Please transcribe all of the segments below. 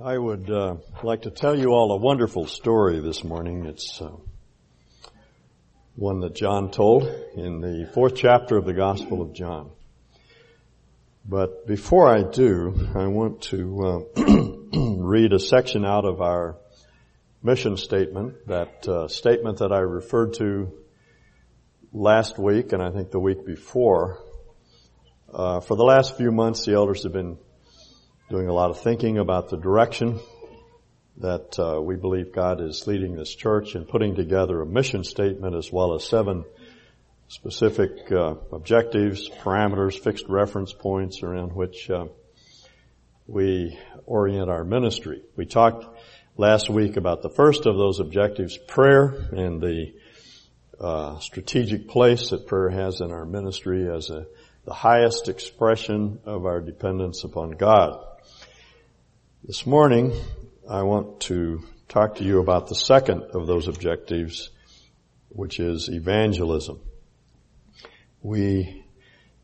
I would uh, like to tell you all a wonderful story this morning. It's uh, one that John told in the fourth chapter of the Gospel of John. But before I do, I want to uh, read a section out of our mission statement, that uh, statement that I referred to last week and I think the week before. Uh, for the last few months, the elders have been doing a lot of thinking about the direction that uh, we believe God is leading this church and putting together a mission statement as well as seven specific uh, objectives, parameters, fixed reference points around which uh, we orient our ministry. We talked last week about the first of those objectives, prayer, and the uh, strategic place that prayer has in our ministry as a, the highest expression of our dependence upon God. This morning, I want to talk to you about the second of those objectives, which is evangelism. We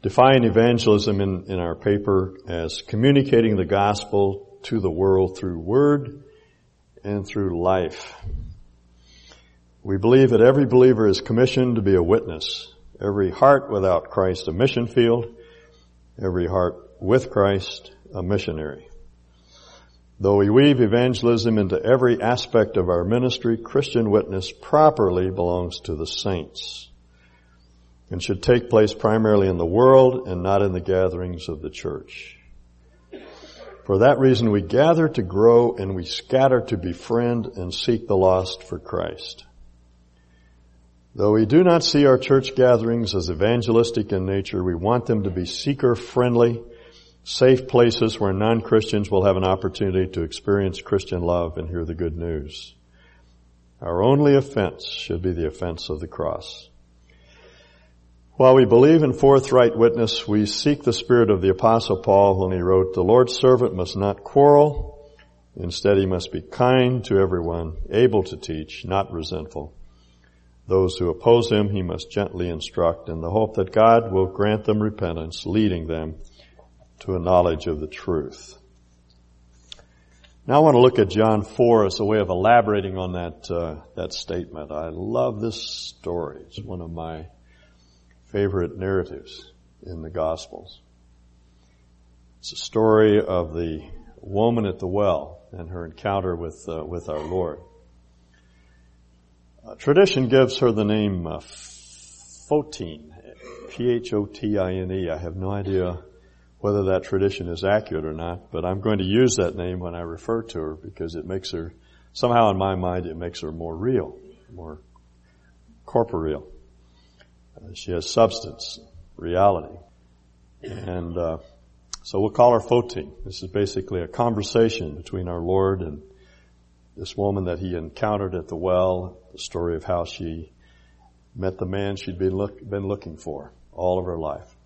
define evangelism in, in our paper as communicating the gospel to the world through word and through life. We believe that every believer is commissioned to be a witness. Every heart without Christ a mission field. Every heart with Christ a missionary. Though we weave evangelism into every aspect of our ministry, Christian witness properly belongs to the saints and should take place primarily in the world and not in the gatherings of the church. For that reason we gather to grow and we scatter to befriend and seek the lost for Christ. Though we do not see our church gatherings as evangelistic in nature, we want them to be seeker friendly safe places where non-Christians will have an opportunity to experience Christian love and hear the good news. Our only offense should be the offense of the cross. While we believe in forthright witness, we seek the spirit of the apostle Paul when he wrote, the Lord's servant must not quarrel. Instead, he must be kind to everyone, able to teach, not resentful. Those who oppose him, he must gently instruct in the hope that God will grant them repentance, leading them to a knowledge of the truth. Now I want to look at John 4 as a way of elaborating on that, uh, that statement. I love this story. It's one of my favorite narratives in the Gospels. It's a story of the woman at the well and her encounter with, uh, with our Lord. Uh, tradition gives her the name uh, Photine, P-H-O-T-I-N-E. I have no idea whether that tradition is accurate or not, but I'm going to use that name when I refer to her because it makes her, somehow in my mind, it makes her more real, more corporeal. Uh, she has substance, reality. And, uh, so we'll call her Photine. This is basically a conversation between our Lord and this woman that he encountered at the well, the story of how she met the man she'd been, look, been looking for all of her life.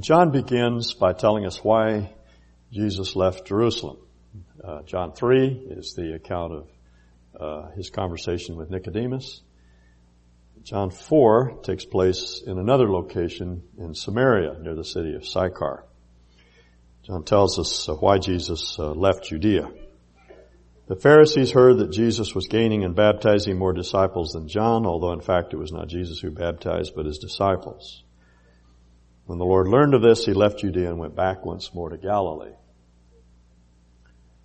John begins by telling us why Jesus left Jerusalem. Uh, John 3 is the account of uh, his conversation with Nicodemus. John 4 takes place in another location in Samaria near the city of Sychar. John tells us uh, why Jesus uh, left Judea. The Pharisees heard that Jesus was gaining and baptizing more disciples than John, although in fact it was not Jesus who baptized, but his disciples. When the Lord learned of this, he left Judea and went back once more to Galilee.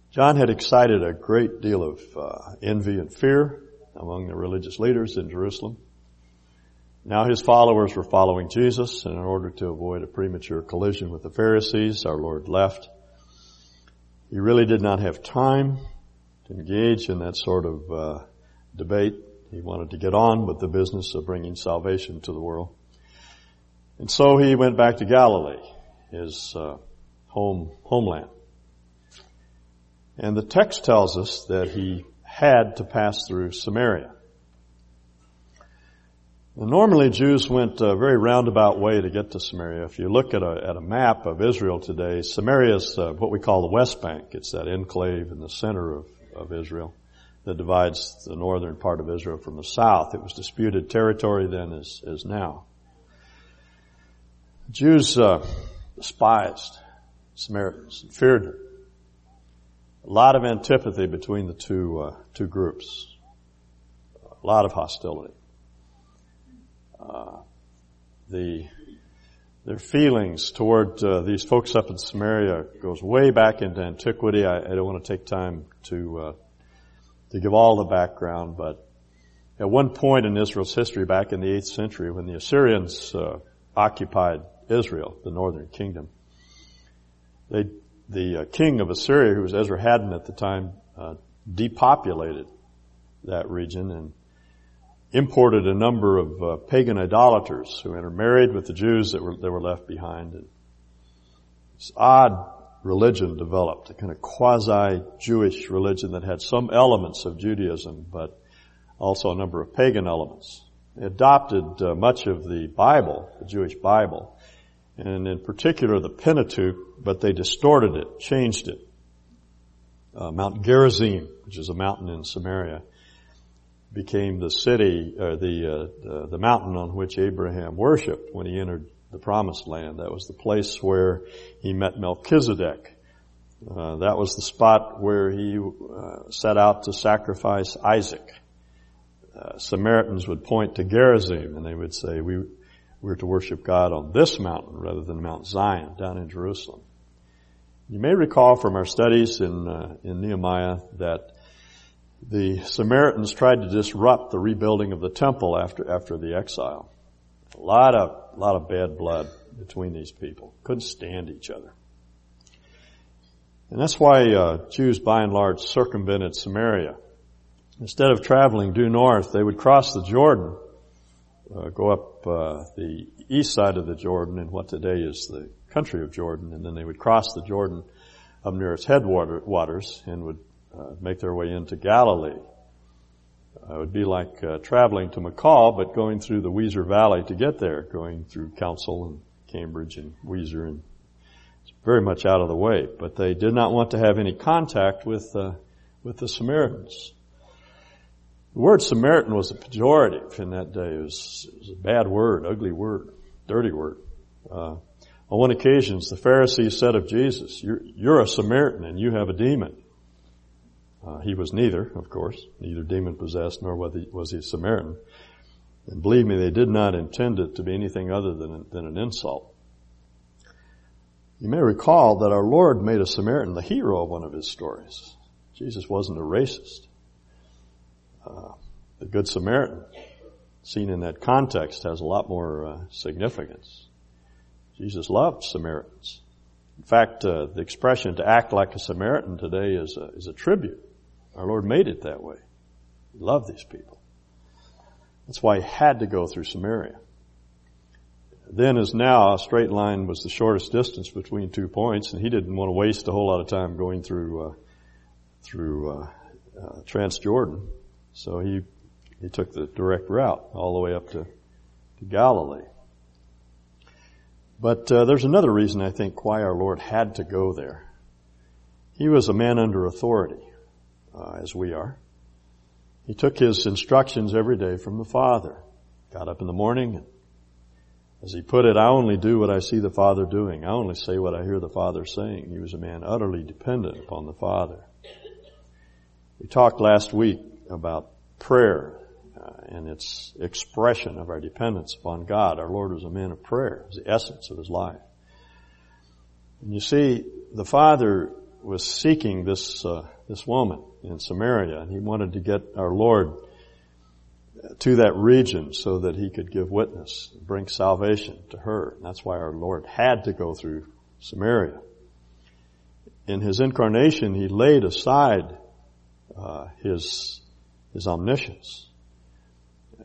John had excited a great deal of uh, envy and fear among the religious leaders in Jerusalem. Now his followers were following Jesus, and in order to avoid a premature collision with the Pharisees, our Lord left. He really did not have time to engage in that sort of uh, debate. He wanted to get on with the business of bringing salvation to the world. And so he went back to Galilee, his uh, home homeland. And the text tells us that he had to pass through Samaria. Normally Jews went a very roundabout way to get to Samaria. If you look at a, at a map of Israel today, Samaria is uh, what we call the West Bank. It's that enclave in the center of, of Israel that divides the northern part of Israel from the south. It was disputed territory then as, as now. Jews uh, despised Samaritans and feared them. A lot of antipathy between the two, uh, two groups. A lot of hostility. Uh, the, their feelings toward uh, these folks up in Samaria goes way back into antiquity. I, I don't want to take time to uh, to give all the background, but at one point in Israel's history, back in the 8th century, when the Assyrians uh, occupied Israel, the northern kingdom, they, the uh, king of Assyria, who was Esarhaddon at the time, uh, depopulated that region and imported a number of uh, pagan idolaters who intermarried with the Jews that were, that were left behind. And this odd religion developed, a kind of quasi-Jewish religion that had some elements of Judaism, but also a number of pagan elements. They adopted uh, much of the Bible, the Jewish Bible, and in particular the Pentateuch, but they distorted it, changed it. Uh, Mount Gerizim, which is a mountain in Samaria, became the city, or the, uh, the, mountain on which Abraham worshipped when he entered the promised land. That was the place where he met Melchizedek. Uh, that was the spot where he uh, set out to sacrifice Isaac. Uh, Samaritans would point to Gerizim and they would say, we, we're to worship God on this mountain rather than Mount Zion down in Jerusalem. You may recall from our studies in, uh, in Nehemiah that the Samaritans tried to disrupt the rebuilding of the temple after, after the exile. A lot of, lot of bad blood between these people. Couldn't stand each other. And that's why uh, Jews by and large circumvented Samaria. Instead of traveling due north, they would cross the Jordan, uh, go up uh, the east side of the Jordan in what today is the country of Jordan, and then they would cross the Jordan up near its headwaters and would uh, make their way into Galilee. Uh, it would be like uh, traveling to McCall, but going through the Weiser Valley to get there, going through Council and Cambridge and Weiser, and it's very much out of the way. But they did not want to have any contact with uh, with the Samaritans. The word Samaritan was a pejorative in that day. It was, it was a bad word, ugly word, dirty word. Uh, on one occasion, the Pharisees said of Jesus, you're, you're a Samaritan and you have a demon. Uh, he was neither, of course, neither demon possessed nor was he, a Samaritan. And believe me, they did not intend it to be anything other than, than an insult. You may recall that our Lord made a Samaritan the hero of one of his stories. Jesus wasn't a racist. Uh, the Good Samaritan, seen in that context, has a lot more uh, significance. Jesus loved Samaritans. In fact, uh, the expression to act like a Samaritan today is a, is a tribute our Lord made it that way. He loved these people. That's why he had to go through Samaria. Then as now, a straight line was the shortest distance between two points, and he didn't want to waste a whole lot of time going through, uh, through, uh, uh, Transjordan. So he, he took the direct route all the way up to, to Galilee. But uh, there's another reason I think why our Lord had to go there. He was a man under authority uh, as we are. He took his instructions every day from the Father. Got up in the morning and as he put it, I only do what I see the Father doing. I only say what I hear the Father saying. He was a man utterly dependent upon the Father. We talked last week about prayer uh, and its expression of our dependence upon God. Our Lord was a man of prayer. It was the essence of his life. And you see, the Father was seeking this uh, this woman in Samaria, and he wanted to get our Lord to that region so that he could give witness, bring salvation to her. And that's why our Lord had to go through Samaria. In his incarnation, he laid aside uh, his his omniscience.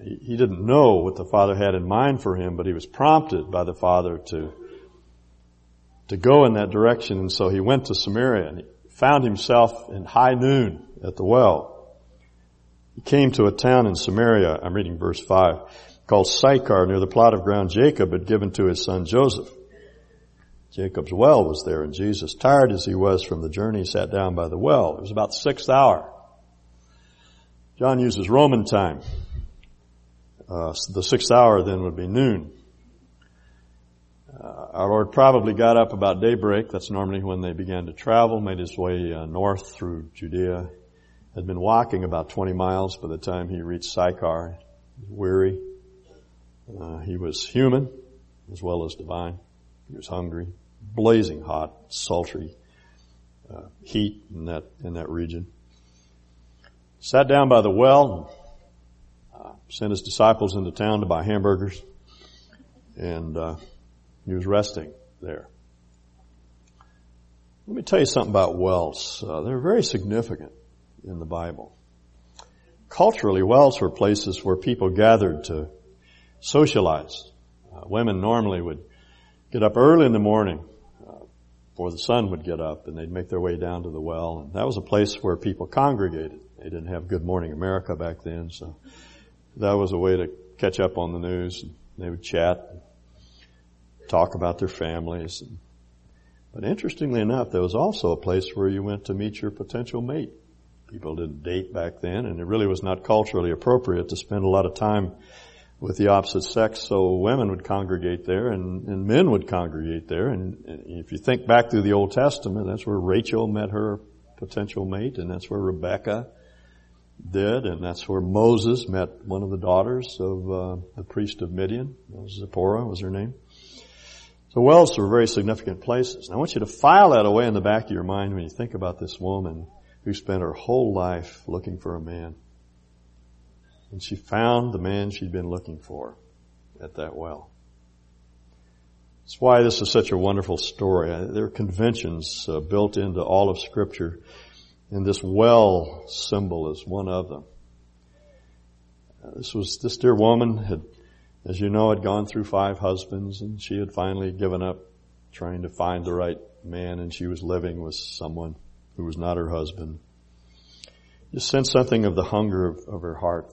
He, didn't know what the Father had in mind for him, but he was prompted by the Father to to go in that direction, and so he went to Samaria and he found himself in high noon at the well. He came to a town in Samaria, I'm reading verse 5, called Sychar near the plot of ground Jacob had given to his son Joseph. Jacob's well was there and Jesus, tired as he was from the journey, sat down by the well. It was about the sixth hour. John uses Roman time. Uh, the sixth hour then would be noon. Uh, our Lord probably got up about daybreak. That's normally when they began to travel, made his way uh, north through Judea. Had been walking about 20 miles by the time he reached Sychar. Weary. Uh, he was human as well as divine. He was hungry, blazing hot, sultry uh, heat in that in that region. Sat down by the well, uh, sent his disciples into town to buy hamburgers, and uh, he was resting there. Let me tell you something about wells. Uh, they're very significant in the Bible. Culturally, wells were places where people gathered to socialize. Uh, women normally would get up early in the morning uh, before the sun would get up and they'd make their way down to the well. And that was a place where people congregated. They didn't have Good Morning America back then, so that was a way to catch up on the news. They would chat, talk about their families. But interestingly enough, there was also a place where you went to meet your potential mate. People didn't date back then, and it really was not culturally appropriate to spend a lot of time with the opposite sex, so women would congregate there and, and men would congregate there. And, and if you think back through the Old Testament, that's where Rachel met her potential mate, and that's where Rebecca did, and that's where Moses met one of the daughters of uh, the priest of Midian. Zipporah was her name. So wells are very significant places. And I want you to file that away in the back of your mind when you think about this woman who spent her whole life looking for a man. And she found the man she'd been looking for at that well. That's why this is such a wonderful story. There are conventions uh, built into all of scripture and this well symbol is one of them. Uh, this was, this dear woman had, as you know, had gone through five husbands and she had finally given up trying to find the right man and she was living with someone who was not her husband. Just sense something of the hunger of, of her heart.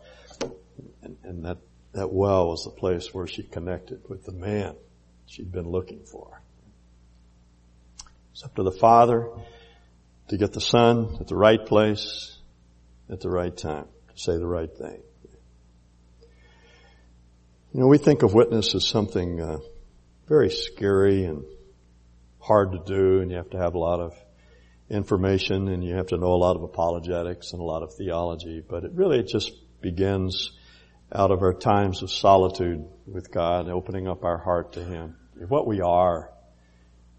And, and that, that well was the place where she connected with the man she'd been looking for. It's up to the Father to get the Son at the right place at the right time to say the right thing. You know, we think of witness as something uh, very scary and hard to do, and you have to have a lot of information, and you have to know a lot of apologetics and a lot of theology. But it really just begins out of our times of solitude with God, opening up our heart to Him. What we are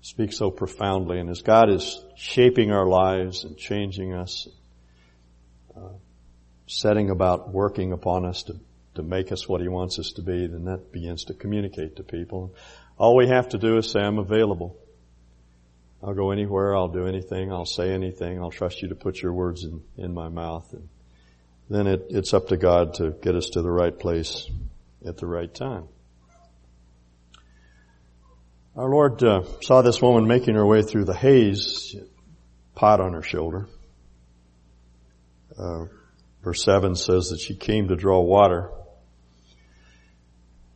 speaks so profoundly. And as God is shaping our lives and changing us, uh, setting about working upon us to, to make us what He wants us to be, then that begins to communicate to people. All we have to do is say, I'm available. I'll go anywhere, I'll do anything, I'll say anything, I'll trust you to put your words in, in my mouth. And then it, it's up to God to get us to the right place at the right time. Our Lord uh, saw this woman making her way through the haze, pot on her shoulder. Uh, verse 7 says that she came to draw water.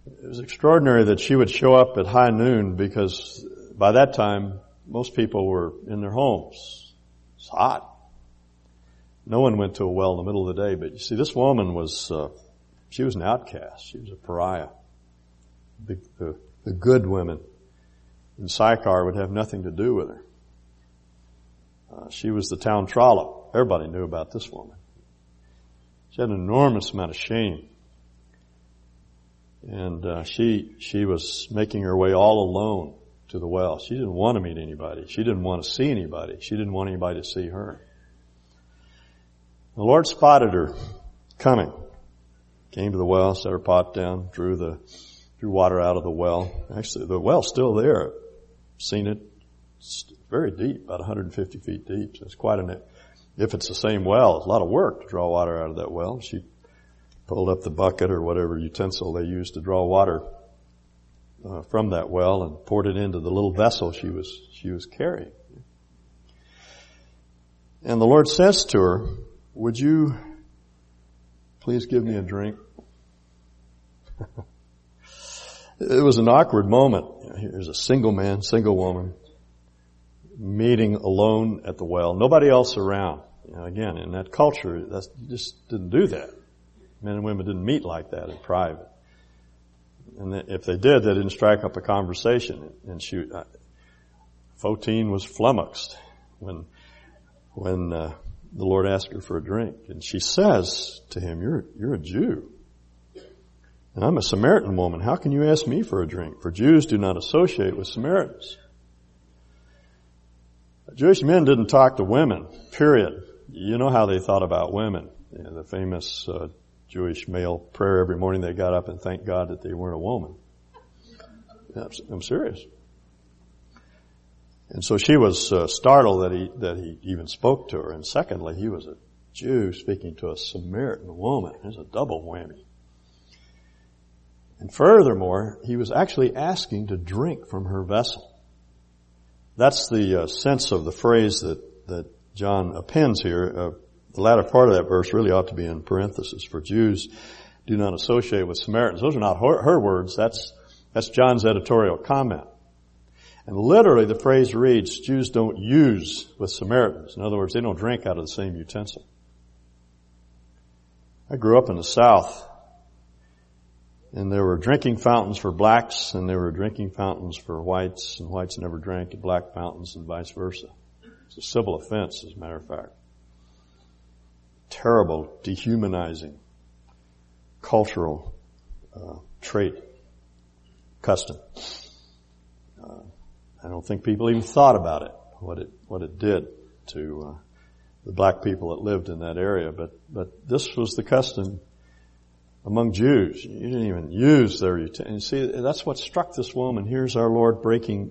It was extraordinary that she would show up at high noon because by that time most people were in their homes. It's hot. No one went to a well in the middle of the day, but you see this woman was, uh, she was an outcast. She was a pariah. The, the, the good women and Sychar would have nothing to do with her. Uh, she was the town trollop. Everybody knew about this woman. She had an enormous amount of shame. And uh, she she was making her way all alone to the well. She didn't want to meet anybody. She didn't want to see anybody. She didn't want anybody to see her. The Lord spotted her coming. Came to the well, set her pot down, drew the drew water out of the well. Actually, the well's still there seen it. It's very deep, about 150 feet deep. So it's quite an, if it's the same well, it's a lot of work to draw water out of that well. She pulled up the bucket or whatever utensil they used to draw water uh, from that well and poured it into the little vessel she was she was carrying. And the Lord says to her, "Would you please give me a drink?" it was an awkward moment. Here's a single man, single woman, meeting alone at the well. Nobody else around. You know, again, in that culture, that's, you just didn't do that. Men and women didn't meet like that in private. And if they did, they didn't strike up a conversation. And she, uh, Photine was flummoxed when, when, uh, the Lord asked her for a drink. And she says to him, you're, you're a Jew. And I'm a Samaritan woman. How can you ask me for a drink? For Jews do not associate with Samaritans. Jewish men didn't talk to women, period. You know how they thought about women. You know, the famous uh, Jewish male prayer every morning they got up and thanked God that they weren't a woman. I'm serious. And so she was uh, startled that he that he even spoke to her. And secondly, he was a Jew speaking to a Samaritan woman. There's a double whammy. And furthermore, he was actually asking to drink from her vessel. That's the uh, sense of the phrase that, that John appends here. Uh, the latter part of that verse really ought to be in parenthesis. For Jews do not associate with Samaritans. Those are not her, her words. That's, that's John's editorial comment. And literally the phrase reads, Jews don't use with Samaritans. In other words, they don't drink out of the same utensil. I grew up in the South and there were drinking fountains for blacks and there were drinking fountains for whites and whites never drank at black fountains and vice versa. It's a civil offense as a matter of fact. Terrible, dehumanizing, cultural uh, trait, custom. Uh, I don't think people even thought about it, what it, what it did to uh, the black people that lived in that area, but, but this was the custom among Jews. You didn't even use their utensils. See, that's what struck this woman. Here's our Lord breaking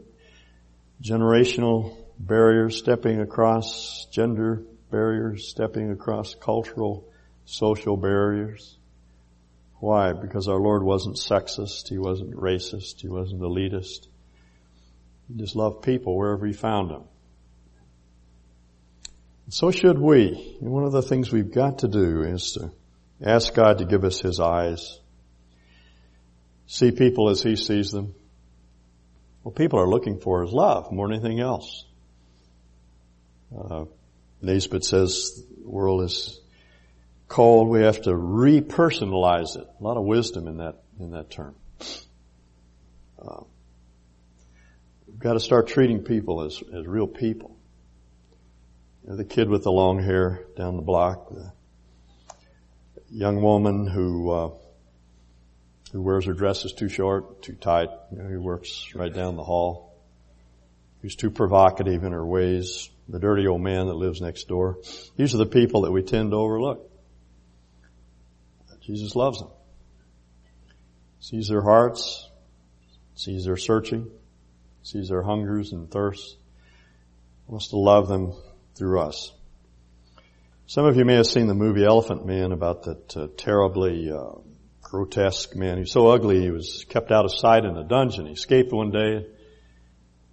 generational barriers, stepping across gender barriers, stepping across cultural, social barriers. Why? Because our Lord wasn't sexist, He wasn't racist, He wasn't elitist. He just loved people wherever He found them. And so should we. And one of the things we've got to do is to Ask God to give us His eyes. See people as He sees them. What people are looking for is love more than anything else. Uh, Naisbitt says the world is cold. We have to repersonalize it. A lot of wisdom in that in that term. Uh, we've got to start treating people as as real people. You know, the kid with the long hair down the block, the young woman who uh, who wears her dresses too short, too tight, you know, who works right down the hall, who's too provocative in her ways, the dirty old man that lives next door. These are the people that we tend to overlook. Jesus loves them. Sees their hearts, sees their searching, sees their hungers and thirsts, wants to love them through us. Some of you may have seen the movie Elephant Man about that uh, terribly uh, grotesque man. He was so ugly he was kept out of sight in a dungeon. He escaped one day.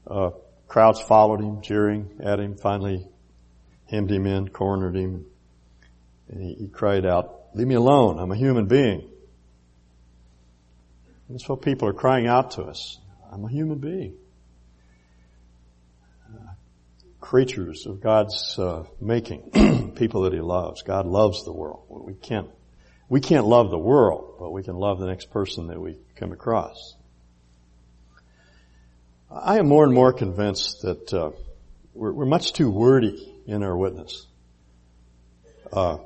Uh, crowds followed him, jeering at him. Finally, hemmed him in, cornered him, and he, he cried out, "Leave me alone! I'm a human being." That's what people are crying out to us. I'm a human being creatures of God's uh, making, people that He loves. God loves the world. We can't we can't love the world, but we can love the next person that we come across. I am more and more convinced that uh, we're, we're, much too wordy in our witness. Uh,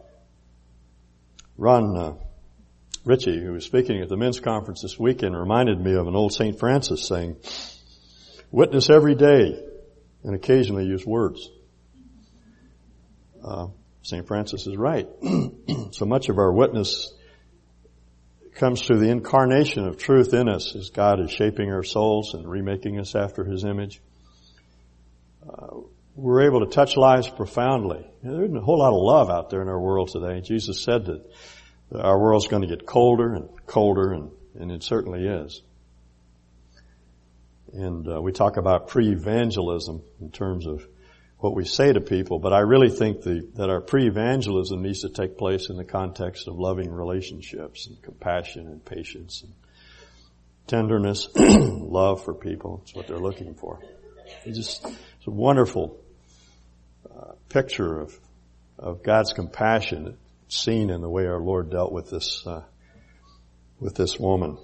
Ron uh, Ritchie, who was speaking at the men's conference this weekend, reminded me of an old St. Francis saying, witness every day and occasionally use words. Uh, St. Francis is right. so much of our witness comes through the incarnation of truth in us as God is shaping our souls and remaking us after His image. Uh, we're able to touch lives profoundly. there isn't a whole lot of love out there in our world today. Jesus said that our world's going to get colder and colder, and, and it certainly is. And uh, we talk about pre-evangelism in terms of what we say to people, but I really think the, that our pre-evangelism needs to take place in the context of loving relationships and compassion and patience and tenderness, love for people. It's what they're looking for. It's just it's a wonderful uh, picture of of God's compassion seen in the way our Lord dealt with this uh, with this woman.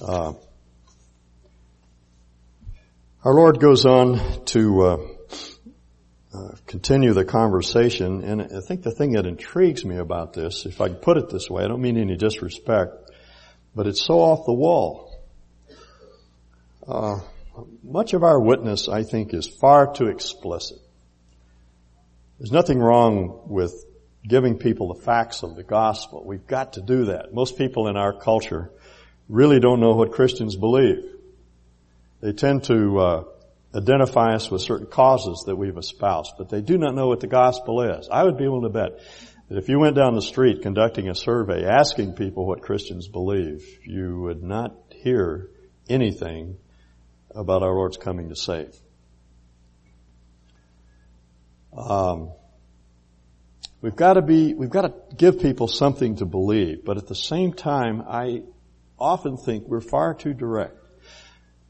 Uh, our Lord goes on to uh, uh, continue the conversation, and I think the thing that intrigues me about this, if I put it this way, I don't mean any disrespect, but it's so off the wall. Uh, much of our witness, I think, is far too explicit. There's nothing wrong with giving people the facts of the gospel. We've got to do that. Most people in our culture really don't know what Christians believe. They tend to uh, identify us with certain causes that we've espoused, but they do not know what the gospel is. I would be willing to bet that if you went down the street conducting a survey asking people what Christians believe, you would not hear anything about our Lord's coming to save. Um, we've got to be, we've got to give people something to believe, but at the same time, I often think we're far too direct.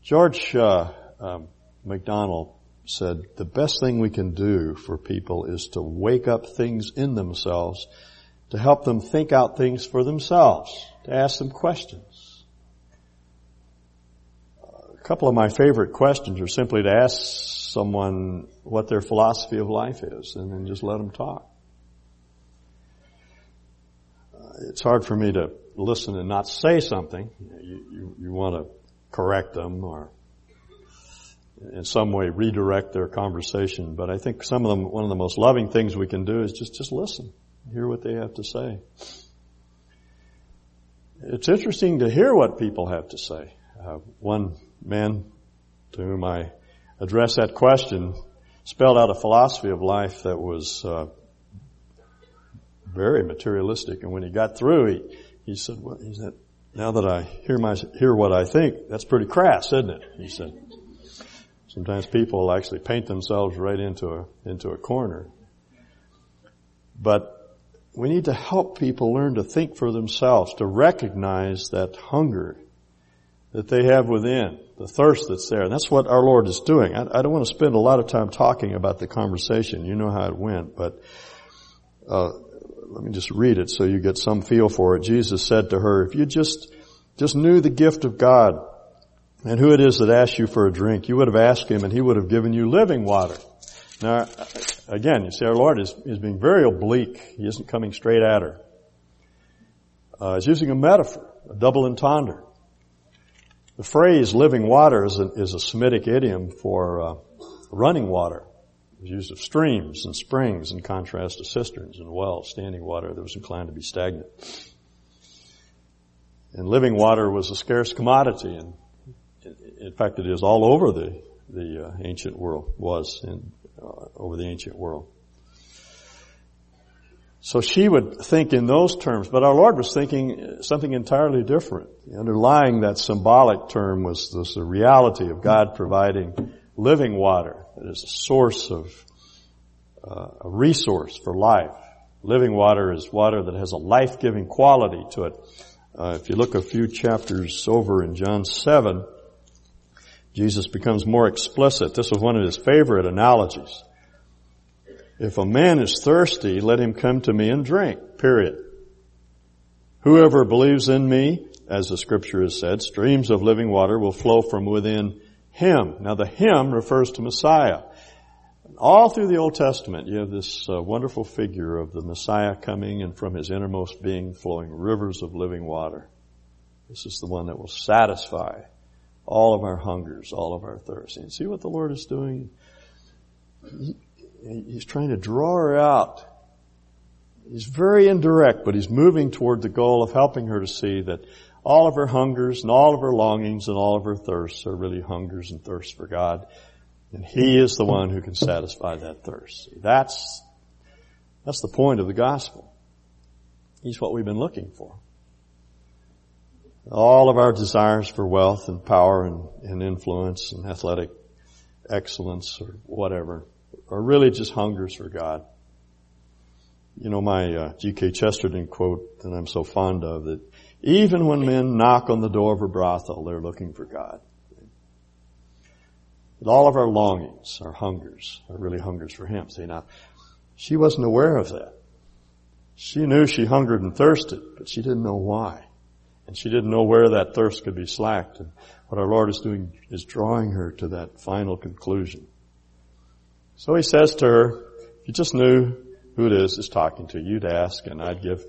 George uh, um, MacDonald said, the best thing we can do for people is to wake up things in themselves, to help them think out things for themselves, to ask them questions. A couple of my favorite questions are simply to ask someone what their philosophy of life is and then just let them talk. It's hard for me to listen and not say something. You, you, you want to correct them or in some way redirect their conversation. But I think some of them, one of the most loving things we can do is just, just listen, hear what they have to say. It's interesting to hear what people have to say. Uh, one man to whom I addressed that question spelled out a philosophy of life that was uh, very materialistic. And when he got through, he, he said, well, he said, now that I hear my, hear what I think, that's pretty crass, isn't it? He said. Sometimes people actually paint themselves right into a, into a corner. But we need to help people learn to think for themselves, to recognize that hunger that they have within, the thirst that's there. And that's what our Lord is doing. I, I don't want to spend a lot of time talking about the conversation. You know how it went, but uh, let me just read it so you get some feel for it. Jesus said to her, if you just, just knew the gift of God and who it is that asks you for a drink, you would have asked him and he would have given you living water. Now, again, you see our Lord is, is being very oblique. He isn't coming straight at her. Uh, he's using a metaphor, a double entendre. The phrase living water is a, is a Semitic idiom for uh, running water. Used of streams and springs in contrast to cisterns and wells, standing water that was inclined to be stagnant. And living water was a scarce commodity and in fact, it is all over the the uh, ancient world was in uh, over the ancient world. So she would think in those terms, but our Lord was thinking something entirely different. Underlying that symbolic term was this, the reality of God providing living water that is a source of uh, a resource for life. Living water is water that has a life-giving quality to it. Uh, if you look a few chapters over in John 7, Jesus becomes more explicit. This was one of his favorite analogies. If a man is thirsty, let him come to me and drink, period. Whoever believes in me, as the scripture has said, streams of living water will flow from within him. Now the him refers to Messiah. All through the Old Testament, you have this uh, wonderful figure of the Messiah coming and from his innermost being flowing rivers of living water. This is the one that will satisfy all of our hungers, all of our thirsts. And see what the Lord is doing? He, he's trying to draw her out. He's very indirect, but he's moving toward the goal of helping her to see that all of her hungers and all of her longings and all of her thirsts are really hungers and thirsts for God. And He is the one who can satisfy that thirst. That's, that's the point of the gospel. He's what we've been looking for. All of our desires for wealth and power and, and influence and athletic excellence or whatever are really just hungers for God. You know my uh, G.K. Chesterton quote that I'm so fond of that even when men knock on the door of a brothel, they're looking for God. All of our longings, our hungers, are really hungers for Him. See now, she wasn't aware of that. She knew she hungered and thirsted, but she didn't know why. And she didn't know where that thirst could be slacked. And what our Lord is doing is drawing her to that final conclusion. So he says to her, if you just knew who it is that's talking to you, you'd ask and I'd give,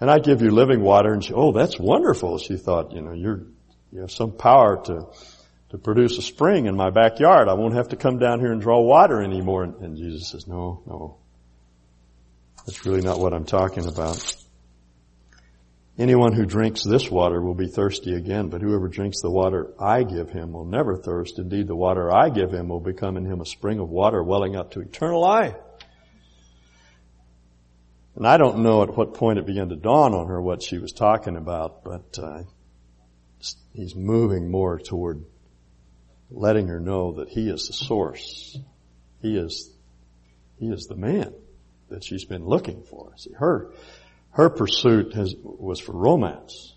and I'd give you living water. And she, oh, that's wonderful. She thought, you know, you're, you have some power to, to produce a spring in my backyard. I won't have to come down here and draw water anymore. And, and Jesus says, no, no. That's really not what I'm talking about. Anyone who drinks this water will be thirsty again, but whoever drinks the water I give him will never thirst. Indeed, the water I give him will become in him a spring of water welling up to eternal life. And I don't know at what point it began to dawn on her what she was talking about, but uh, he's moving more toward letting her know that he is the source. He is, he is the man that she's been looking for. See, her, her pursuit has, was for romance.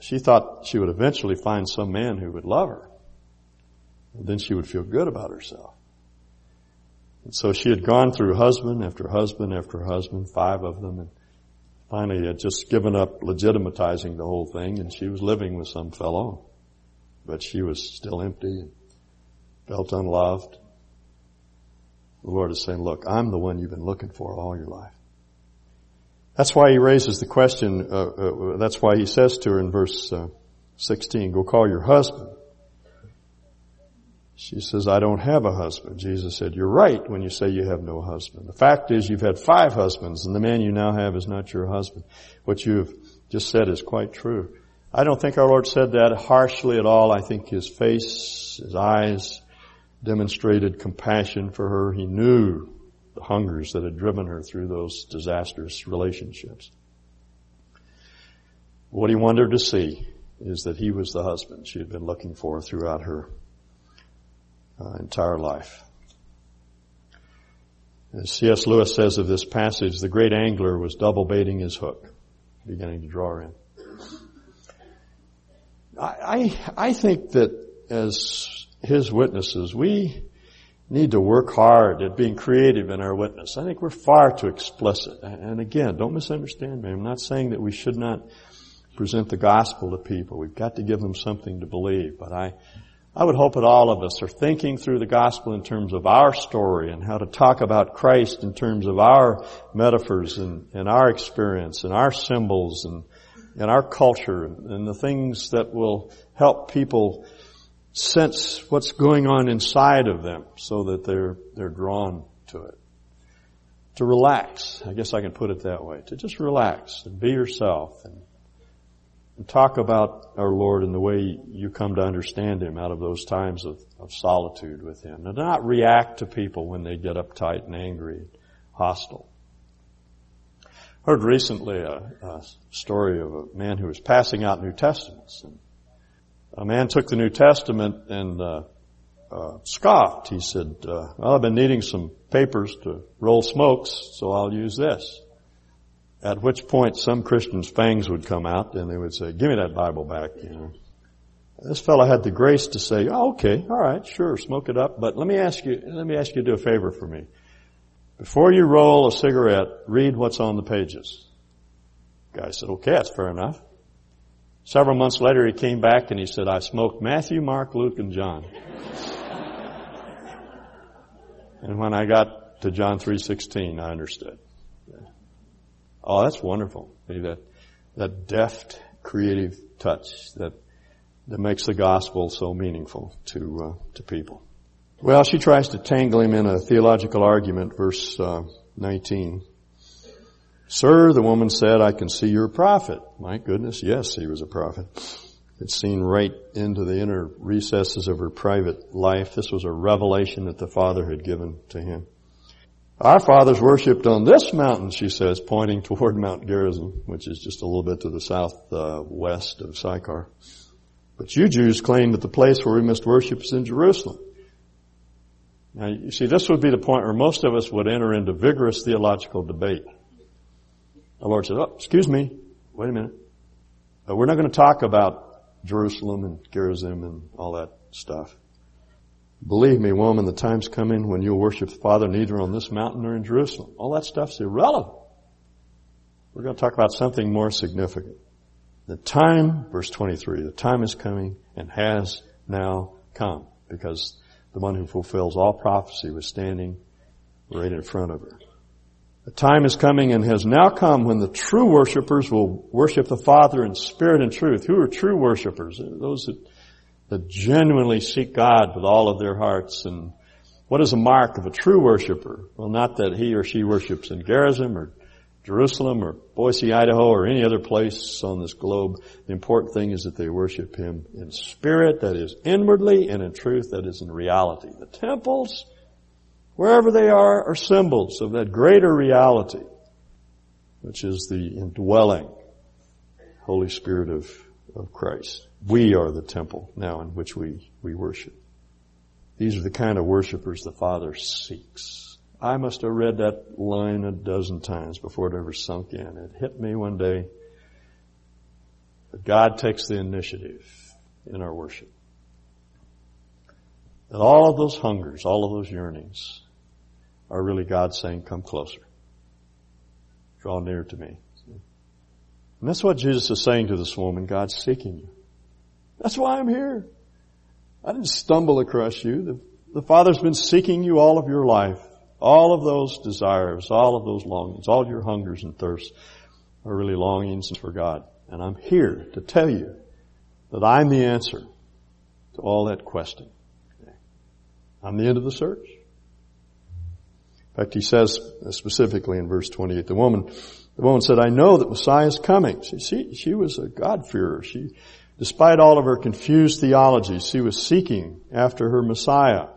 She thought she would eventually find some man who would love her. And then she would feel good about herself. And so she had gone through husband after husband after husband, five of them, and finally had just given up legitimatizing the whole thing, and she was living with some fellow. But she was still empty and felt unloved. The Lord is saying, look, I'm the one you've been looking for all your life. That's why he raises the question, uh, uh, that's why he says to her in verse uh, 16, go call your husband. She says, I don't have a husband. Jesus said, you're right when you say you have no husband. The fact is you've had five husbands and the man you now have is not your husband. What you've just said is quite true. I don't think our Lord said that harshly at all. I think his face, his eyes demonstrated compassion for her. He knew the hungers that had driven her through those disastrous relationships. What he wanted her to see is that he was the husband she had been looking for throughout her uh, entire life. As C.S. Lewis says of this passage, the great angler was double baiting his hook, beginning to draw in. I, I, I think that as his witnesses, we need to work hard at being creative in our witness. I think we're far too explicit. And again, don't misunderstand me. I'm not saying that we should not present the gospel to people. We've got to give them something to believe. But I, I would hope that all of us are thinking through the gospel in terms of our story and how to talk about Christ in terms of our metaphors and, and our experience and our symbols and, and our culture and the things that will help people sense what's going on inside of them so that they're, they're drawn to it. To relax. I guess I can put it that way. To just relax and be yourself and, and talk about our Lord and the way you come to understand Him out of those times of, of solitude with Him. And not react to people when they get uptight and angry and hostile. Heard recently a, a story of a man who was passing out New Testaments and a man took the New Testament and uh, uh, scoffed. He said, uh, "Well, I've been needing some papers to roll smokes, so I'll use this." At which point, some Christians' fangs would come out, and they would say, "Give me that Bible back." You know. This fellow had the grace to say, oh, "Okay, all right, sure, smoke it up, but let me ask you, let me ask you to do a favor for me. Before you roll a cigarette, read what's on the pages." Guy said, "Okay, that's fair enough." Several months later, he came back and he said, I smoked Matthew, Mark, Luke, and John. and when I got to John 3.16, I understood. Oh, that's wonderful. That, that deft, creative touch that, that makes the gospel so meaningful to, uh, to people. Well, she tries to tangle him in a theological argument, verse uh, 19. Sir, the woman said, I can see you're a prophet. My goodness, yes, he was a prophet. It's seen right into the inner recesses of her private life. This was a revelation that the Father had given to him. Our fathers worshipped on this mountain, she says, pointing toward Mount Gerizim, which is just a little bit to the southwest uh, of Sychar. But you Jews claim that the place where we must worship is in Jerusalem. Now, you see, this would be the point where most of us would enter into vigorous theological debate. The Lord said, oh, excuse me, wait a minute. Uh, we're not going to talk about Jerusalem and Gerizim and all that stuff. Believe me, woman, the time's coming when you'll worship the Father neither on this mountain nor in Jerusalem. All that stuff's irrelevant. We're going to talk about something more significant. The time, verse 23, the time is coming and has now come because the one who fulfills all prophecy was standing right in front of her. The time is coming and has now come when the true worshipers will worship the Father in spirit and truth. Who are true worshipers? Those that, that genuinely seek God with all of their hearts. And what is a mark of a true worshiper? Well, not that he or she worships in Gerizim or Jerusalem or Boise, Idaho or any other place on this globe. The important thing is that they worship Him in spirit, that is inwardly, and in truth, that is in reality. The temples, wherever they are, are symbols of that greater reality, which is the indwelling Holy Spirit of, of Christ. We are the temple now in which we, we worship. These are the kind of worshipers the Father seeks. I must have read that line a dozen times before it ever sunk in. It hit me one day. But God takes the initiative in our worship. And all of those hungers, all of those yearnings are really God saying, come closer. Draw near to me. And that's what Jesus is saying to this woman. God's seeking you. That's why I'm here. I didn't stumble across you. The, the Father's been seeking you all of your life. All of those desires, all of those longings, all your hungers and thirsts are really longings for God. And I'm here to tell you that I'm the answer to all that questing. I'm the end of the search. In fact, he says specifically in verse 28, the woman, the woman said, I know that Messiah is coming. She, she, she was a God-fearer. She, despite all of her confused theology, she was seeking after her Messiah.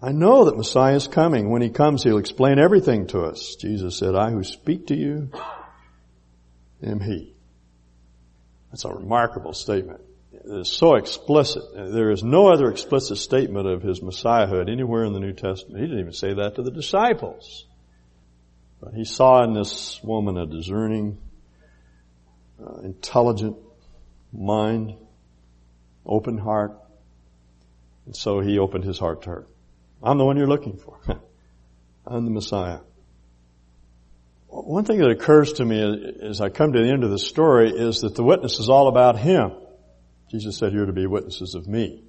I know that Messiah is coming. When he comes, he'll explain everything to us. Jesus said, I who speak to you am he. That's a remarkable statement. It's so explicit. There is no other explicit statement of his messiahhood anywhere in the New Testament. He didn't even say that to the disciples. But he saw in this woman a discerning, uh, intelligent mind, open heart. And so he opened his heart to her. I'm the one you're looking for. I'm the Messiah. One thing that occurs to me as I come to the end of the story is that the witness is all about Him. Jesus said, you're to be witnesses of me.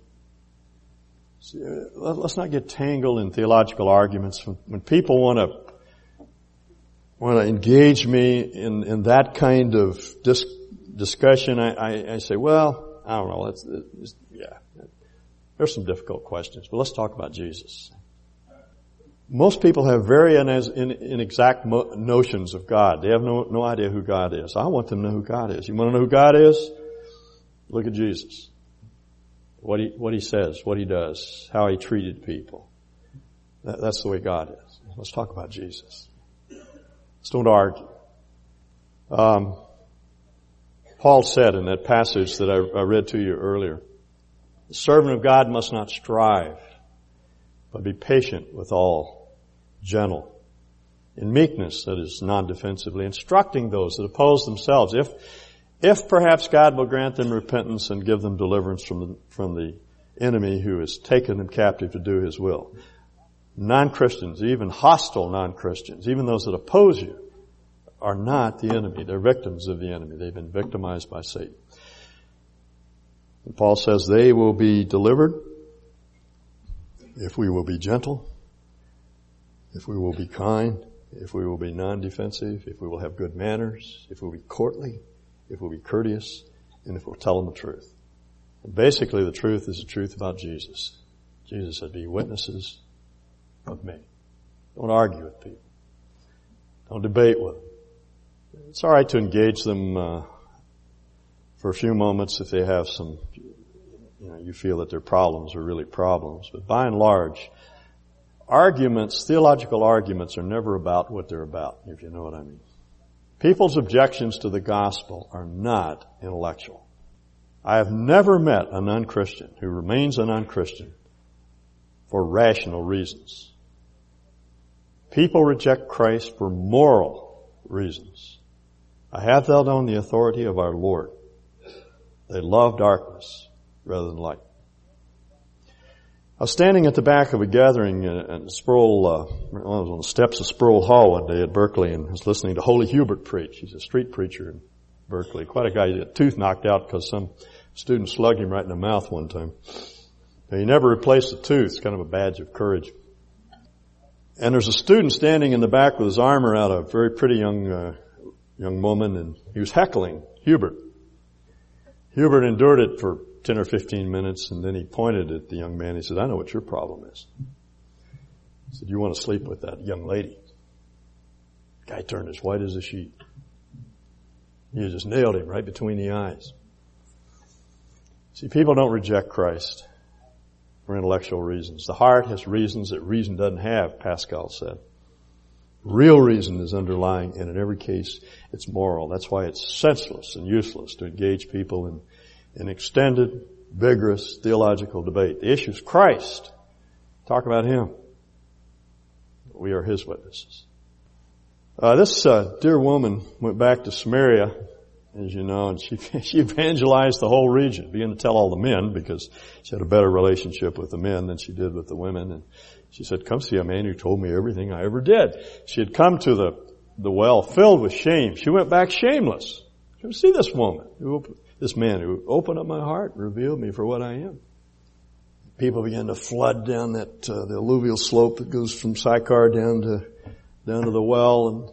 See, let's not get tangled in theological arguments. When people want to want to engage me in, in that kind of dis- discussion, I, I, I, say, well, I don't know. It's, it's, yeah, there's some difficult questions, but let's talk about Jesus. Most people have very inexact notions of God. They have no, no idea who God is. I want them to know who God is. You want to know who God is? Look at Jesus. What he, what he says, what he does, how he treated people. That, that's the way God is. Let's talk about Jesus. Let's don't argue. Um, Paul said in that passage that I, I read to you earlier, the servant of God must not strive, but be patient with all, gentle, in meekness, that is, non-defensively, instructing those that oppose themselves. If, if perhaps God will grant them repentance and give them deliverance from the, from the enemy who has taken them captive to do his will. Non-Christians, even hostile non-Christians, even those that oppose you, are not the enemy. They're victims of the enemy. They've been victimized by Satan. And Paul says they will be delivered if we will be gentle, if we will be kind, if we will be non-defensive, if we will have good manners, if we'll be courtly, if we'll be courteous, and if we'll tell them the truth. And basically the truth is the truth about Jesus. Jesus said, be witnesses of me. Don't argue with people. Don't debate with them. It's alright to engage them uh, for a few moments if they have some, you know, you feel that their problems are really problems. But by and large, arguments, theological arguments are never about what they're about, if you know what I mean. People's objections to the gospel are not intellectual. I have never met a non-Christian who remains a non-Christian for rational reasons. People reject Christ for moral reasons. I have held on the authority of our Lord. They love darkness rather than light. I was standing at the back of a gathering in Sproul, uh, I was on the steps of Sproul Hall one day at Berkeley and was listening to Holy Hubert preach. He's a street preacher in Berkeley. Quite a guy. A tooth knocked out because some student slugged him right in the mouth one time. And he never replaced the tooth. It's kind of a badge of courage. And there's a student standing in the back with his armor out, a very pretty young uh, young woman, and he was heckling Hubert. Hubert endured it for 10 or 15 minutes, and then he pointed at the young man. He said, I know what your problem is. He said, you want to sleep with that young lady. The guy turned as white as a sheet. You just nailed him right between the eyes. See, people don't reject Christ for intellectual reasons. The heart has reasons that reason doesn't have, Pascal said. Real reason is underlying, and in every case, it's moral. That's why it's senseless and useless to engage people in, in extended, vigorous theological debate. The issue is Christ. Talk about Him. We are His witnesses. Uh, this uh, dear woman went back to Samaria as you know, and she, she evangelized the whole region, began to tell all the men because she had a better relationship with the men than she did with the women. And she said, come see a man who told me everything I ever did. She had come to the, the well filled with shame. She went back shameless. Come see this woman, who, this man who opened up my heart, revealed me for what I am. People began to flood down that, uh, the alluvial slope that goes from Sychar down to, down to the well and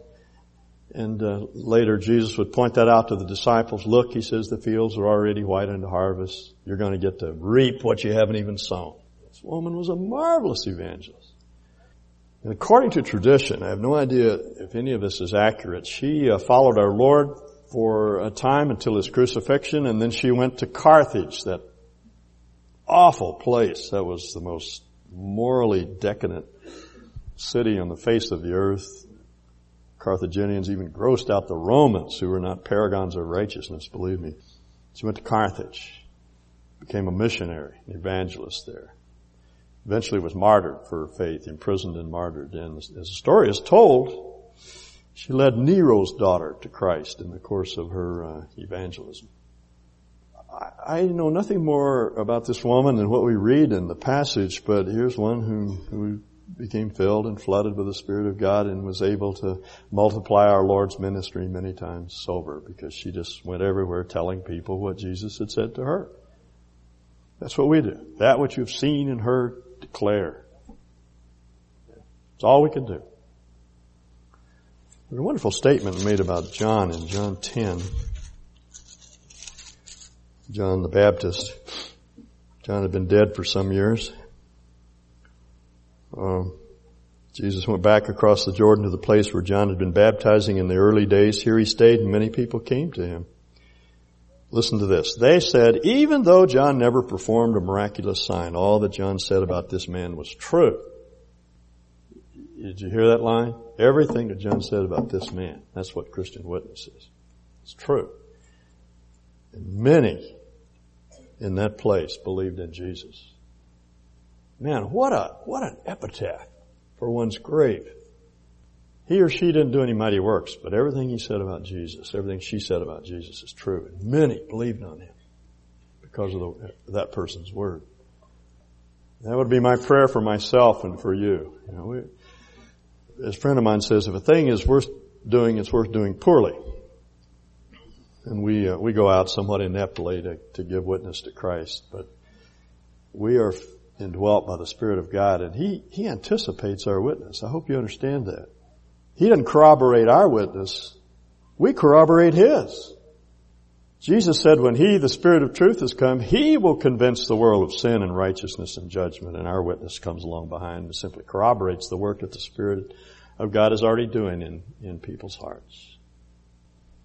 and uh, later Jesus would point that out to the disciples. Look, he says, the fields are already white unto harvest. You're going to get to reap what you haven't even sown. This woman was a marvelous evangelist. And according to tradition, I have no idea if any of this is accurate, she uh, followed our Lord for a time until his crucifixion and then she went to Carthage, that awful place that was the most morally decadent city on the face of the earth Carthaginians even grossed out the Romans who were not paragons of righteousness, believe me. She went to Carthage, became a missionary, an evangelist there. Eventually was martyred for her faith, imprisoned and martyred. And as the story is told, she led Nero's daughter to Christ in the course of her uh, evangelism. I, I know nothing more about this woman than what we read in the passage, but here's one who, who became filled and flooded with the Spirit of God and was able to multiply our Lord's ministry many times sober because she just went everywhere telling people what Jesus had said to her. That's what we do. That which you've seen and heard, declare. It's all we can do. There's a wonderful statement made about John in John 10. John the Baptist. John had been dead for some years. Um, Jesus went back across the Jordan to the place where John had been baptizing in the early days. Here he stayed and many people came to him. Listen to this. They said, even though John never performed a miraculous sign, all that John said about this man was true. Did you hear that line? Everything that John said about this man. That's what Christian witness is. It's true. And many in that place believed in Jesus. Man, what a, what an epitaph for one's grave. He or she didn't do any mighty works, but everything he said about Jesus, everything she said about Jesus is true. And many believed on him because of the, that person's word. That would be my prayer for myself and for you. You know, we, as a friend of mine says, if a thing is worth doing, it's worth doing poorly. And we uh, we go out somewhat ineptly to, to give witness to Christ, but we are indwelt by the Spirit of God, and He, He anticipates our witness. I hope you understand that. He doesn't corroborate our witness. We corroborate His. Jesus said when He, the Spirit of truth, has come, He will convince the world of sin and righteousness and judgment, and our witness comes along behind and simply corroborates the work that the Spirit of God is already doing in, in people's hearts.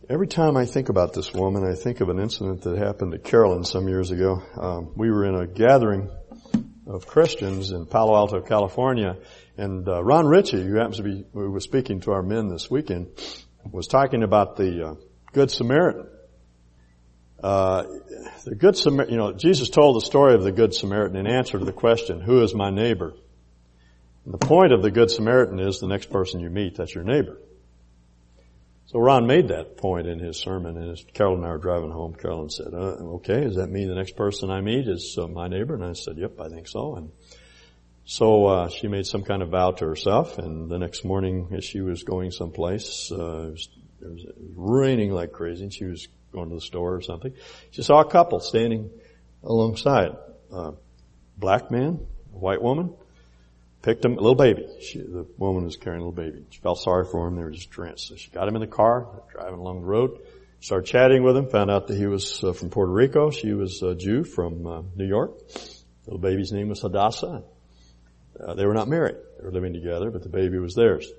Every time I think about this woman, I think of an incident that happened to Carolyn some years ago. Um, we were in a gathering of Christians in Palo Alto, California. And uh, Ron Ritchie, who happens to be, who was speaking to our men this weekend, was talking about the uh, Good Samaritan. Uh, the Good Samaritan, you know, Jesus told the story of the Good Samaritan in answer to the question, who is my neighbor? And the point of the Good Samaritan is the next person you meet, that's your neighbor. So Ron made that point in his sermon, and as Carolyn and I were driving home, Carolyn said, uh, okay, does that mean the next person I meet is uh, my neighbor? And I said, yep, I think so. And so uh, she made some kind of vow to herself, and the next morning as she was going someplace, uh, it, was, it was raining like crazy, and she was going to the store or something. She saw a couple standing alongside. A black man, a white woman, picked him, a little baby. She, the woman was carrying a little baby. She felt sorry for him. They were just drenched. So she got him in the car, driving along the road, started chatting with him, found out that he was uh, from Puerto Rico. She was a Jew from uh, New York. The little baby's name was Hadassah. Uh, they were not married. They were living together, but the baby was theirs.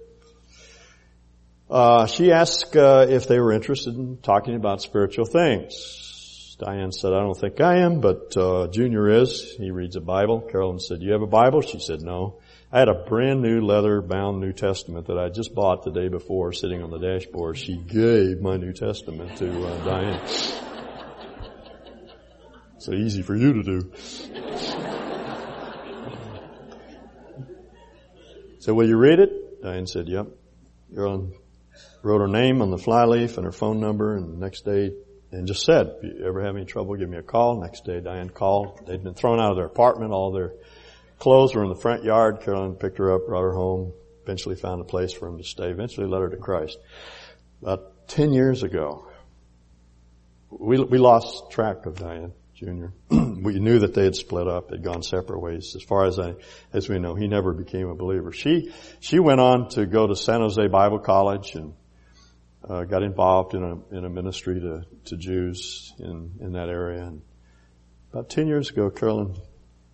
Uh, she asked uh, if they were interested in talking about spiritual things. Diane said, I don't think I am, but uh, Junior is. He reads a Bible. Carolyn said, you have a Bible? She said, no. I had a brand new leather bound New Testament that I just bought the day before sitting on the dashboard. She gave my New Testament to uh, Diane. so easy for you to do. So will you read it? Diane said, yep. Carolyn wrote her name on the flyleaf and her phone number and the next day and just said, if you ever have any trouble, give me a call. Next day Diane called. They'd been thrown out of their apartment. All their clothes were in the front yard. Carolyn picked her up, brought her home, eventually found a place for him to stay, eventually led her to Christ. About 10 years ago, we, we lost track of Diane Jr. we knew that they had split up, they'd gone separate ways. As far as I, as we know, he never became a believer. She, she went on to go to San Jose Bible College and uh, got involved in a in a ministry to to Jews in in that area. And about ten years ago, Carolyn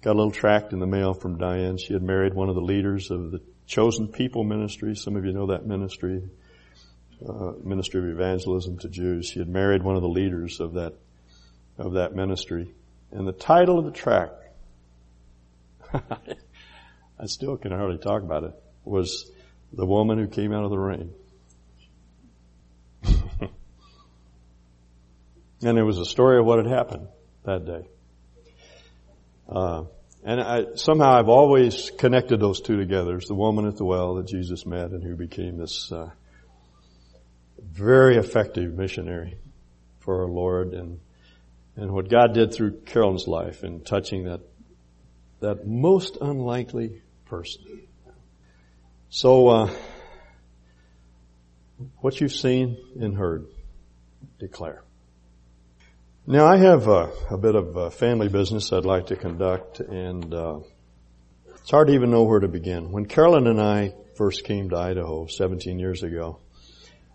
got a little tract in the mail from Diane. She had married one of the leaders of the Chosen People Ministry. Some of you know that ministry, uh, ministry of evangelism to Jews. She had married one of the leaders of that of that ministry, and the title of the track, I still can hardly talk about it, was "The Woman Who Came Out of the Rain." and it was a story of what had happened that day. Uh, and I, somehow I've always connected those two together. There's the woman at the well that Jesus met and who became this uh, very effective missionary for our Lord and and what God did through Carolyn's life in touching that that most unlikely person. So uh, what you've seen and heard, declare. Now I have a, a bit of a family business I'd like to conduct and uh, it's hard to even know where to begin. When Carolyn and I first came to Idaho 17 years ago,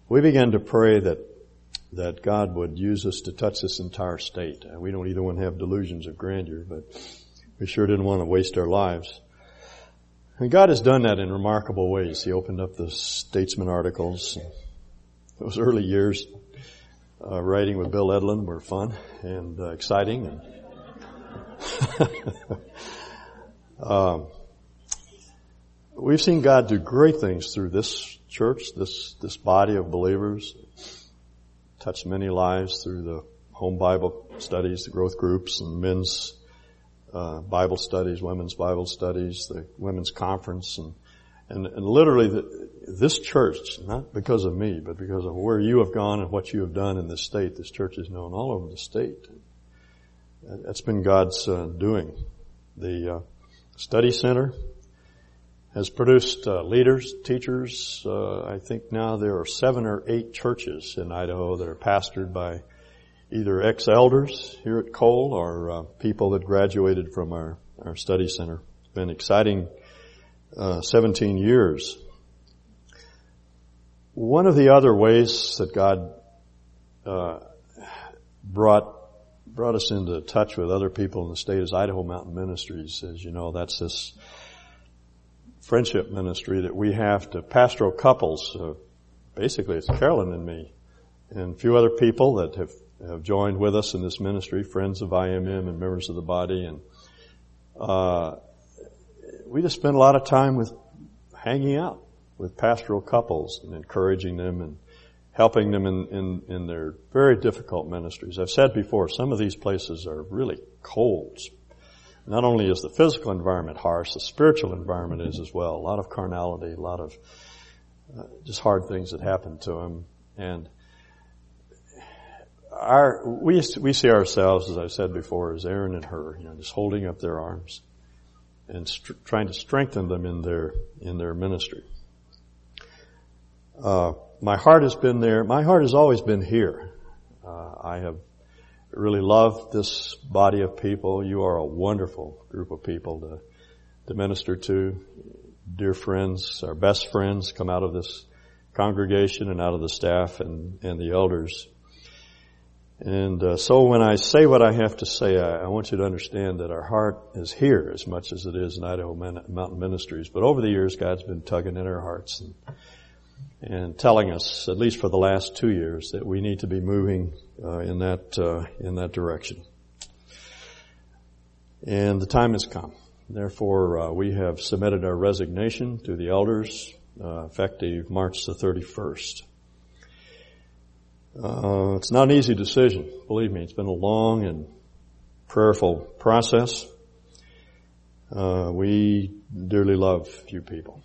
we began to pray that that God would use us to touch this entire state. We don't either one have delusions of grandeur, but we sure didn't want to waste our lives. And God has done that in remarkable ways. He opened up the statesman articles. Those early years, uh, writing with Bill Edlin were fun and uh, exciting. And um, we've seen God do great things through this church, this this body of believers. Touched many lives through the home Bible studies, the growth groups, and men's uh, Bible studies, women's Bible studies, the women's conference, and and, and literally, the, this church, not because of me, but because of where you have gone and what you have done in this state, this church is known all over the state. That's been God's uh, doing. The uh, study center has produced uh, leaders, teachers. Uh, I think now there are seven or eight churches in Idaho that are pastored by either ex-elders here at Cole or uh, people that graduated from our, our study center. It's been exciting uh, 17 years. One of the other ways that God uh, brought brought us into touch with other people in the state is Idaho Mountain Ministries. As you know, that's this friendship ministry that we have to pastoral couples. Basically, it's Carolyn and me, and a few other people that have have joined with us in this ministry, friends of IMM and members of the body, and uh, we just spend a lot of time with hanging out with pastoral couples and encouraging them and helping them in, in, in their very difficult ministries. I've said before, some of these places are really cold. Not only is the physical environment harsh, the spiritual environment is as well. A lot of carnality, a lot of uh, just hard things that happen to them. And our, we, we see ourselves, as I've said before, as Aaron and Hur, you know, just holding up their arms and st- trying to strengthen them in their in their ministry. Uh, my heart has been there. My heart has always been here. Uh, I have really love this body of people. You are a wonderful group of people to, to minister to. Dear friends, our best friends come out of this congregation and out of the staff and, and the elders. And uh, so when I say what I have to say, I, I, want you to understand that our heart is here as much as it is in Idaho Mountain Ministries. But over the years, God's been tugging in our hearts and, and telling us, at least for the last two years, that we need to be moving uh, in that uh, in that direction. And the time has come. Therefore, uh, we have submitted our resignation to the elders, uh, effective March the 31st. Uh, it's not an easy decision. Believe me, it's been a long and prayerful process. Uh, we dearly love you people.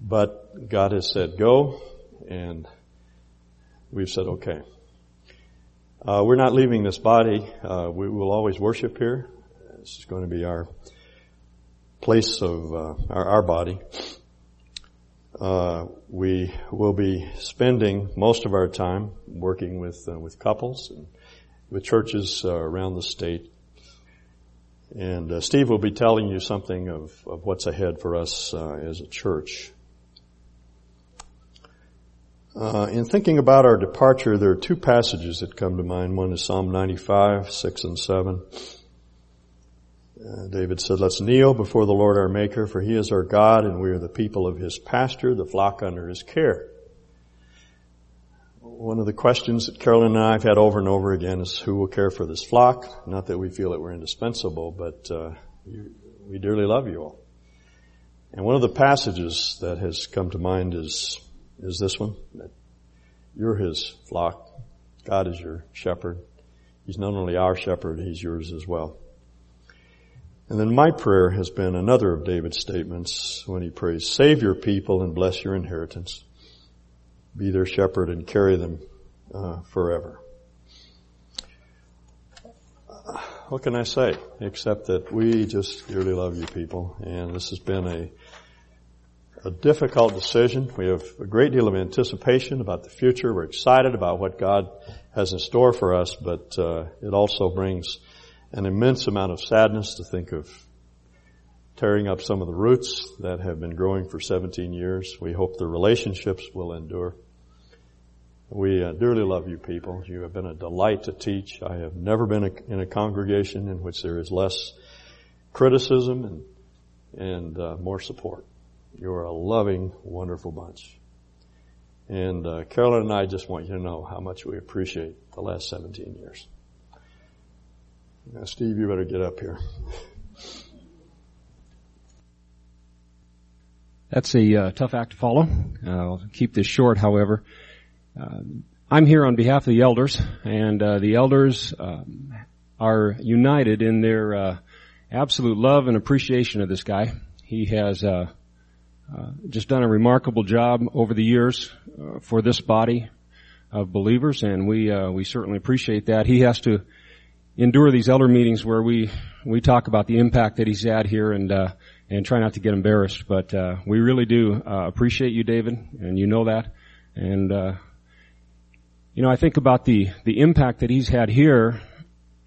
But God has said go, and we've said okay. Uh, we're not leaving this body. Uh, we will always worship here. This is going to be our place of uh, our, our, body uh, we will be spending most of our time working with uh, with couples and with churches uh, around the state. And Steve will be telling you something of, of what's ahead for us as a church. Uh, in thinking about our departure, there are two passages that come to mind. One is Psalm 95, 6 and 7. Uh, David said, let's kneel before the Lord our Maker, for He is our God and we are the people of His pasture, the flock under His care. One of the questions that Carolyn and I have had over and over again is who will care for this flock? Not that we feel that we're indispensable, but uh, you, we dearly love you all. And one of the passages that has come to mind is is this one. That you're His flock. God is your shepherd. He's not only our shepherd, He's yours as well. And then my prayer has been another of David's statements when he prays, save your people and bless your inheritance. Be their shepherd and carry them uh, forever. What can I say except that we just dearly love you people and this has been a a difficult decision. We have a great deal of anticipation about the future. We're excited about what God has in store for us, but uh, it also brings an immense amount of sadness to think of tearing up some of the roots that have been growing for 17 years. We hope the relationships will endure. We uh, dearly love you people. You have been a delight to teach. I have never been a, in a congregation in which there is less criticism and, and uh, more support. You're a loving, wonderful bunch. And uh, Carolyn and I just want you to know how much we appreciate the last 17 years. Now, Steve, you better get up here. That's a uh, tough act to follow. I'll keep this short, however. Uh, I'm here on behalf of the elders, and uh, the elders um, are united in their uh, absolute love and appreciation of this guy. He has uh, uh, just done a remarkable job over the years for this body of believers, and we we certainly appreciate that. He has to endure these elder meetings where we we talk about the impact that he's had here and uh, and try not to get embarrassed. But uh, we really do uh, appreciate you, David, and you know that. And uh, you know, I think about the the impact that he's had here,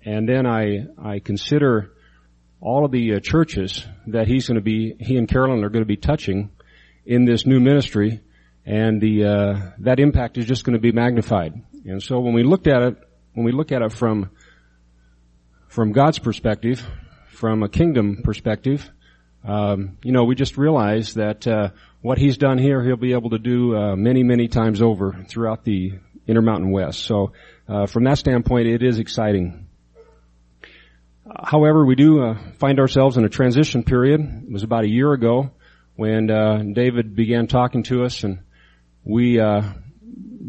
and then I I consider all of the uh, churches that he's going to be he and Carolyn are going to be touching in this new ministry, and the uh, that impact is just going to be magnified. And so when we looked at it, when we look at it from from God's perspective, from a kingdom perspective, um, you know, we just realize that uh, what He's done here, He'll be able to do uh, many, many times over throughout the Intermountain West. So, uh, from that standpoint, it is exciting. However, we do uh, find ourselves in a transition period. It was about a year ago when uh, David began talking to us, and we uh,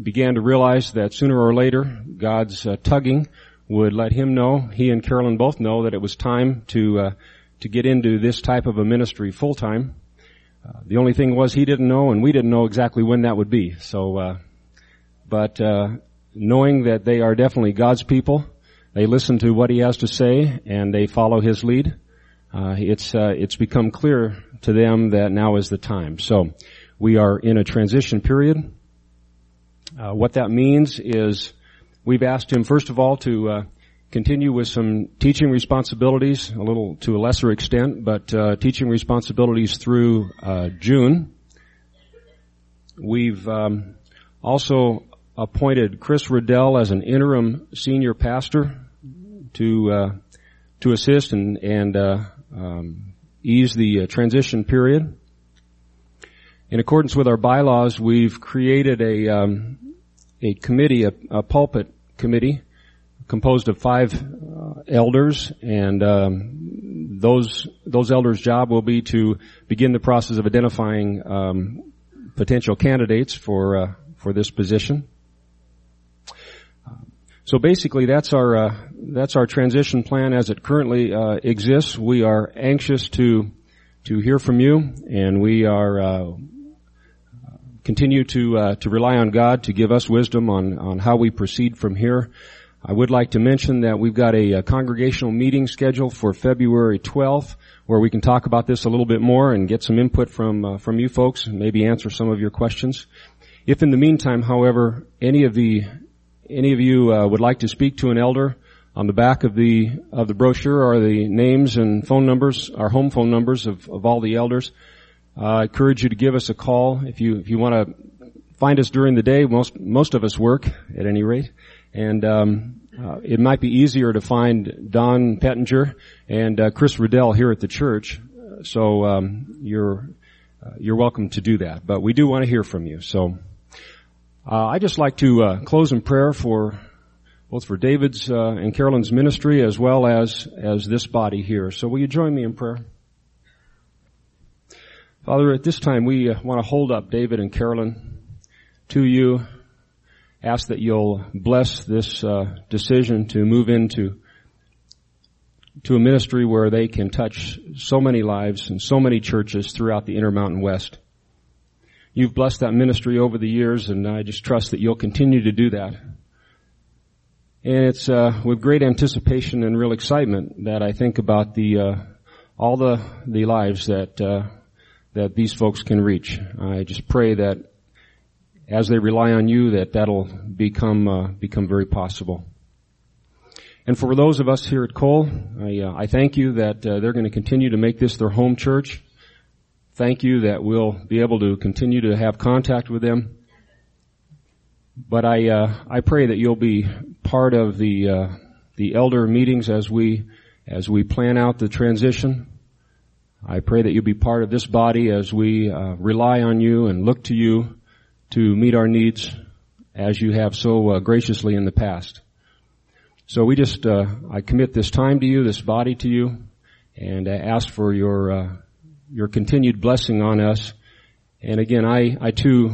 began to realize that sooner or later, God's tugging would let him know, he and Carolyn both know that it was time to, uh, to get into this type of a ministry full time. Uh, the only thing was he didn't know and we didn't know exactly when that would be. So, uh, but, uh, knowing that they are definitely God's people, they listen to what he has to say and they follow his lead. Uh, it's, uh, it's become clear to them that now is the time. So, we are in a transition period. what that means is, we've asked him first of all to uh, continue with some teaching responsibilities, a little to a lesser extent, but uh, teaching responsibilities through uh, June. We've um, also appointed Chris Riddell as an interim senior pastor to uh, to assist and and uh, um, ease the uh, transition period. In accordance with our bylaws, we've created a um, a committee, a, a, pulpit committee, composed of five uh, elders, and um, those those elders' job will be to begin the process of identifying um, potential candidates for uh, for this position. So basically, that's our uh, that's our transition plan as it currently uh, exists. We are anxious to to hear from you, and we are uh, continue to uh, to rely on God to give us wisdom on on how we proceed from here. I would like to mention that we've got a, a congregational meeting scheduled for February 12th, where we can talk about this a little bit more and get some input from uh, from you folks, and maybe answer some of your questions. If in the meantime, however, any of the any of you uh, would like to speak to an elder, on the back of the of the brochure are the names and phone numbers, our home phone numbers of, of all the elders. Uh, I encourage you to give us a call if you if you want to find us during the day. Most most of us work at any rate, and um, uh, it might be easier to find Don Pettinger and uh, Chris Riddell here at the church. So um, you're uh, you're welcome to do that. But we do want to hear from you. So. Uh, I just like to uh, close in prayer for both for David's uh, and Carolyn's ministry as well as as this body here. So will you join me in prayer? Father, at this time we uh, want to hold up David and Carolyn to you. Ask that you'll bless this uh, decision to move into to a ministry where they can touch so many lives and so many churches throughout the Intermountain West. You've blessed that ministry over the years and I just trust that you'll continue to do that. And it's uh, with great anticipation and real excitement that I think about the uh, all the the lives that uh, that these folks can reach. I just pray that as they rely on you, that that'll become uh, become very possible. And for those of us here at Cole, I, uh, I thank you that uh, they're going to continue to make this their home church thank you that we'll be able to continue to have contact with them. But I uh, I pray that you'll be part of the uh, the elder meetings as we as we plan out the transition. I pray that you'll be part of this body as we uh, rely on you and look to you to meet our needs as you have so uh, graciously in the past. So we just uh, I commit this time to you, this body to you, and I ask for your uh, your continued blessing on us. And again, I, I too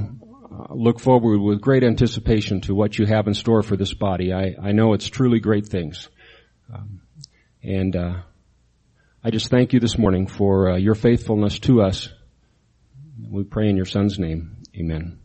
uh, look forward with great anticipation to what you have in store for this body. I, I know it's truly great things. Um, and uh, I just thank you this morning for uh, your faithfulness to us. We pray in your son's name. Amen.